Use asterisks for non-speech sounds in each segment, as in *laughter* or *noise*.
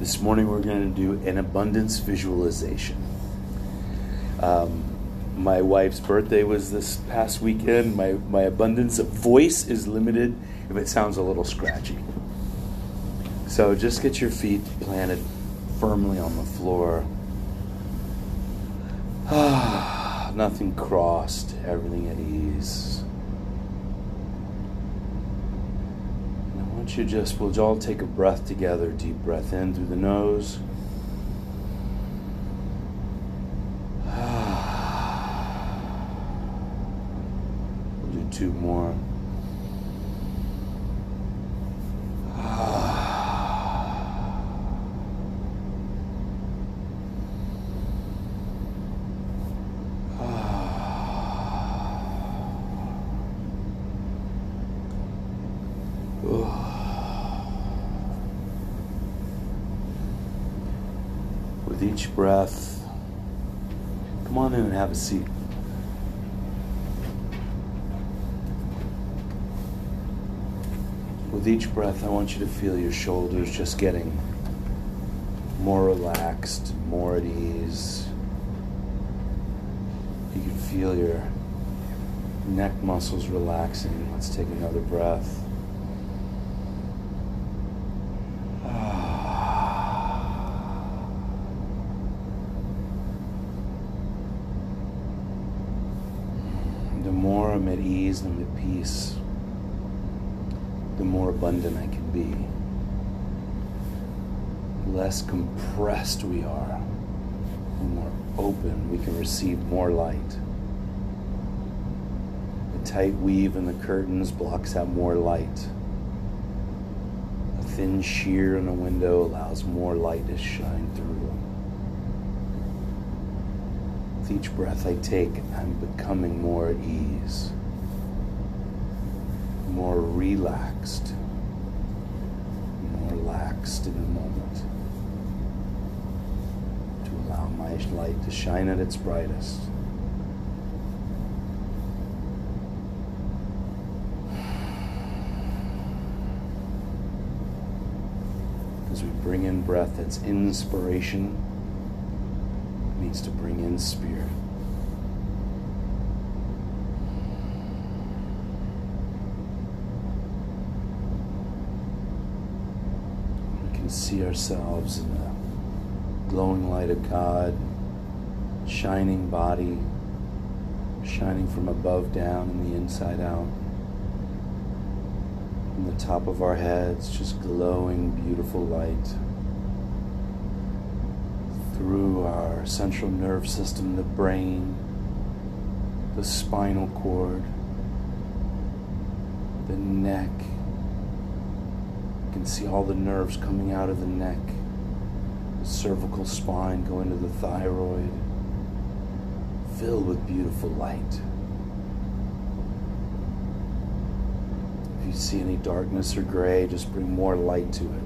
This morning we're going to do an abundance visualization. Um, my wife's birthday was this past weekend. My, my abundance of voice is limited if it sounds a little scratchy. So just get your feet planted firmly on the floor. *sighs* Nothing crossed, everything at ease. And I want you just, we'll all take a breath together. Deep breath in through the nose. *sighs* We'll do two more. With each breath, come on in and have a seat. With each breath, I want you to feel your shoulders just getting more relaxed, more at ease. You can feel your neck muscles relaxing. Let's take another breath. The more I'm at ease and at peace, the more abundant I can be. The less compressed we are, the more open we can receive more light. The tight weave in the curtains blocks out more light. A thin sheer in a window allows more light to shine through. With each breath I take, I'm becoming more at ease, more relaxed, more relaxed in the moment to allow my light to shine at its brightest. As we bring in breath it's inspiration, means to bring in spirit. We can see ourselves in the glowing light of God, shining body, shining from above down and the inside out. From the top of our heads, just glowing, beautiful light. Through our central nerve system, the brain, the spinal cord, the neck. You can see all the nerves coming out of the neck, the cervical spine going to the thyroid, filled with beautiful light. If you see any darkness or gray, just bring more light to it.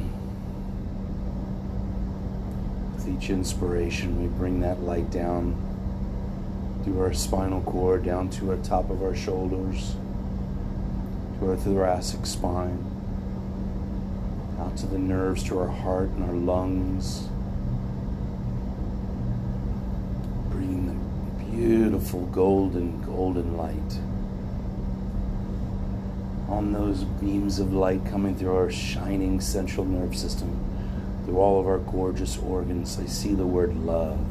*clears throat* With each inspiration, we bring that light down through our spinal cord, down to our top of our shoulders, to our thoracic spine, out to the nerves, to our heart and our lungs. Bringing the beautiful golden, golden light. On those beams of light coming through our shining central nerve system, through all of our gorgeous organs, I see the word love.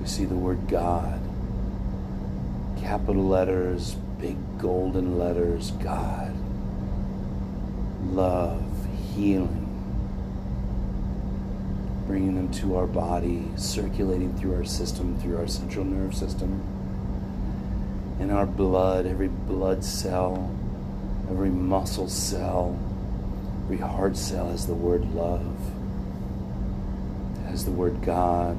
We see the word God. Capital letters, big golden letters, God. Love, healing. Bringing them to our body, circulating through our system, through our central nerve system. In our blood, every blood cell, every muscle cell, every heart cell has the word love, has the word God.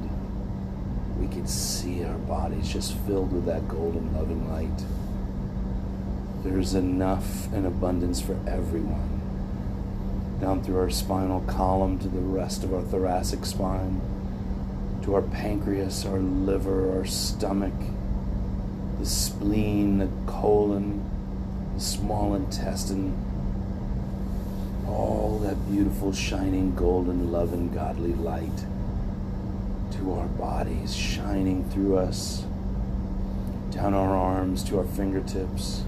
We can see our bodies just filled with that golden loving light. There's enough and abundance for everyone. Down through our spinal column to the rest of our thoracic spine, to our pancreas, our liver, our stomach, the spleen, the colon, the small intestine, all that beautiful, shining, golden, love, and godly light to our bodies, shining through us, down our arms to our fingertips,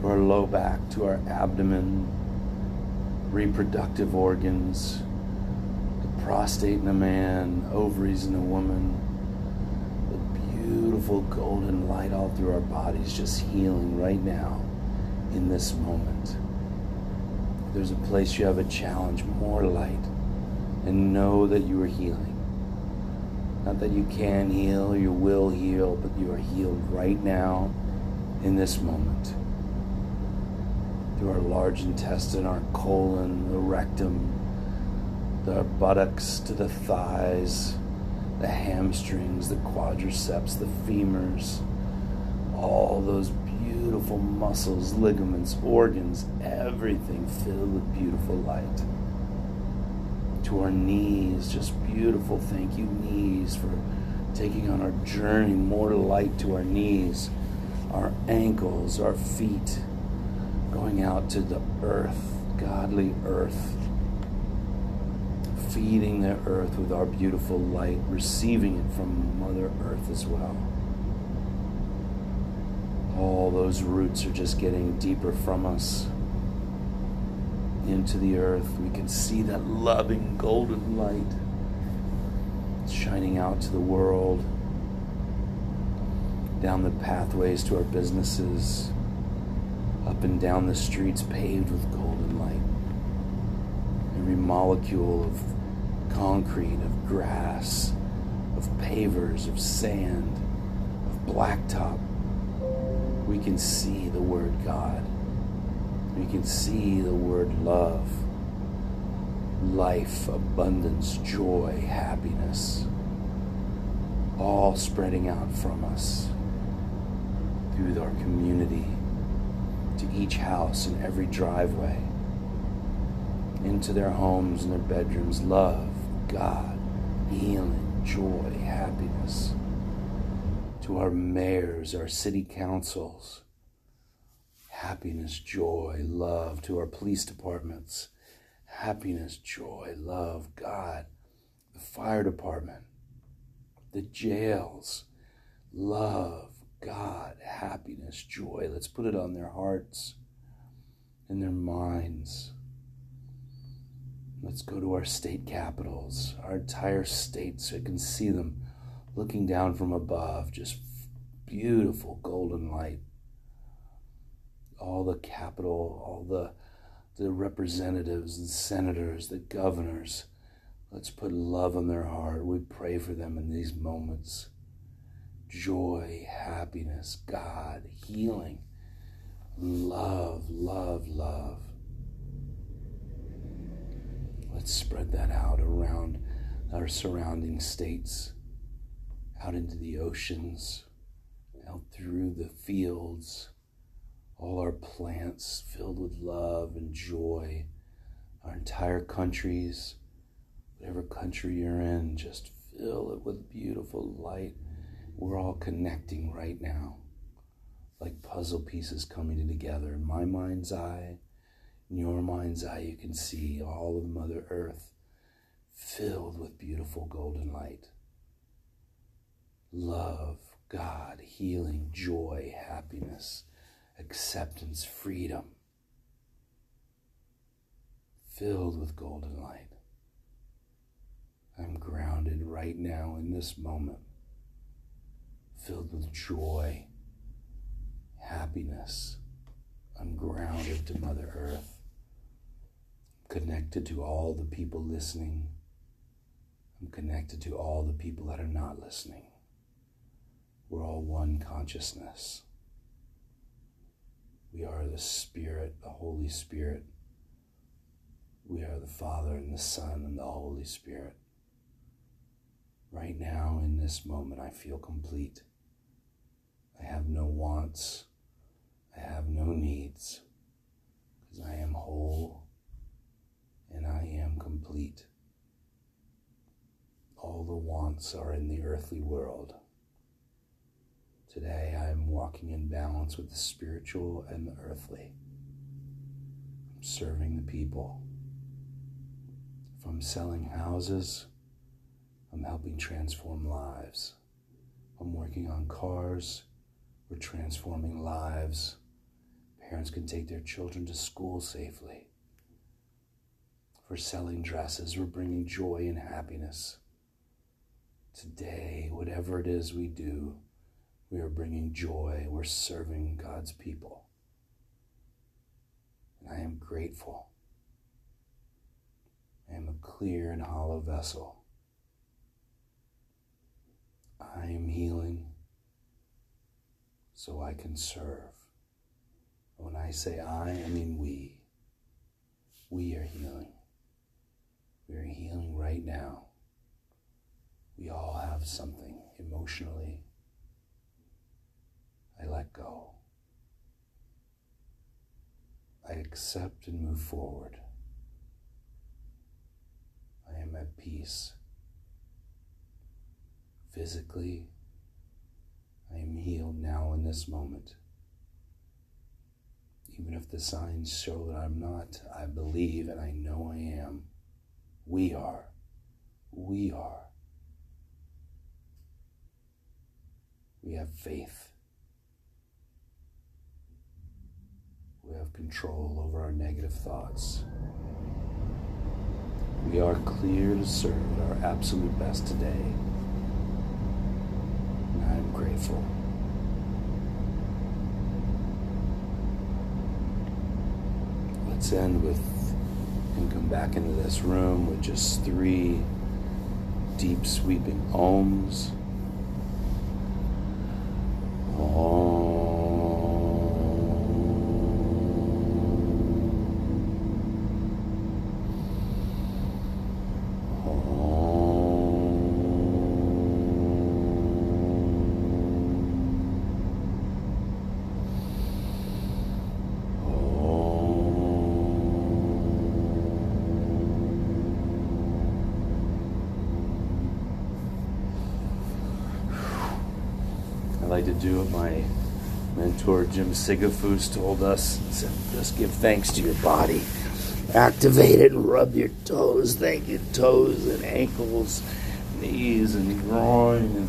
to our low back, to our abdomen, reproductive organs, the prostate in a man, ovaries in a woman, the beautiful golden light all through our bodies, just healing right now in this moment. There's a place you have a challenge, more light, and know that you are healing. Not that you can heal you will heal, but you are healed right now in this moment through our large intestine, our colon, the rectum, the buttocks to the thighs, the hamstrings, the quadriceps, the femurs, all those beautiful muscles, ligaments, organs, everything filled with beautiful light. To our knees, just beautiful. Thank you, knees, for taking on our journey, more light to our knees, our ankles, our feet going out to the earth, godly earth, feeding the earth with our beautiful light, receiving it from Mother Earth as well. All those roots are just getting deeper from us into the earth. We can see that loving golden light shining out to the world, down the pathways to our businesses up and down the streets paved with golden light. Every molecule of concrete, of grass, of pavers, of sand, of blacktop, we can see the word God. We can see the word love, life, abundance, joy, happiness, all spreading out from us through our community to each house and every driveway, into their homes and their bedrooms. Love, God, healing, joy, happiness. To our mayors, our city councils, happiness, joy, love. To our police departments, happiness, joy, love, God. The fire department, the jails, love, God, happiness, joy. Let's put it on their hearts and their minds. Let's go to our state capitals, our entire state, so I can see them looking down from above. Just beautiful golden light. All the capital, all the, the representatives the senators, the governors. Let's put love on their heart. We pray for them in these moments joy, happiness, God, healing, love, love, love. Let's spread that out around our surrounding states, out into the oceans, out through the fields, all our plants filled with love and joy, our entire countries, whatever country you're in, just fill it with beautiful light we're all connecting right now, like puzzle pieces coming together. In my mind's eye, in your mind's eye, you can see all of Mother Earth filled with beautiful golden light. Love, God, healing, joy, happiness, acceptance, freedom, filled with golden light. I'm grounded right now in this moment filled with joy, happiness. I'm grounded to Mother Earth, connected to all the people listening. I'm connected to all the people that are not listening. We're all one consciousness. We are the Spirit, the Holy Spirit. We are the Father and the Son and the Holy Spirit. Right now, in this moment, I feel complete. I have no wants. I have no needs because I am whole and I am complete. All the wants are in the earthly world. Today I am walking in balance with the spiritual and the earthly. I'm serving the people. If I'm selling houses, I'm helping transform lives. I'm working on cars, we're transforming lives. Parents can take their children to school safely. For selling dresses, we're bringing joy and happiness. Today, whatever it is we do, we are bringing joy. We're serving God's people. And I am grateful. I am a clear and hollow vessel. I am healing so I can serve. When I say I, I mean we. We are healing. We are healing right now. We all have something emotionally. I let go. I accept and move forward. I am at peace. Physically, I am healed now in this moment. Even if the signs show that I'm not, I believe and I know I am. We are. We are. We have faith. We have control over our negative thoughts. We are clear to serve at our absolute best today. And I am grateful. Let's end with and come back into this room with just three deep sweeping ohms. like to do what my mentor Jim Sigafus told us. He said, just give thanks to your body. Activate it and rub your toes. Thank your toes and ankles, knees and groin and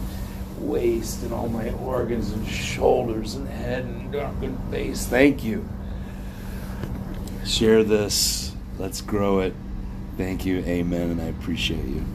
waist and all my organs and shoulders and head and neck and face. Thank you. Share this. Let's grow it. Thank you. Amen. And I appreciate you.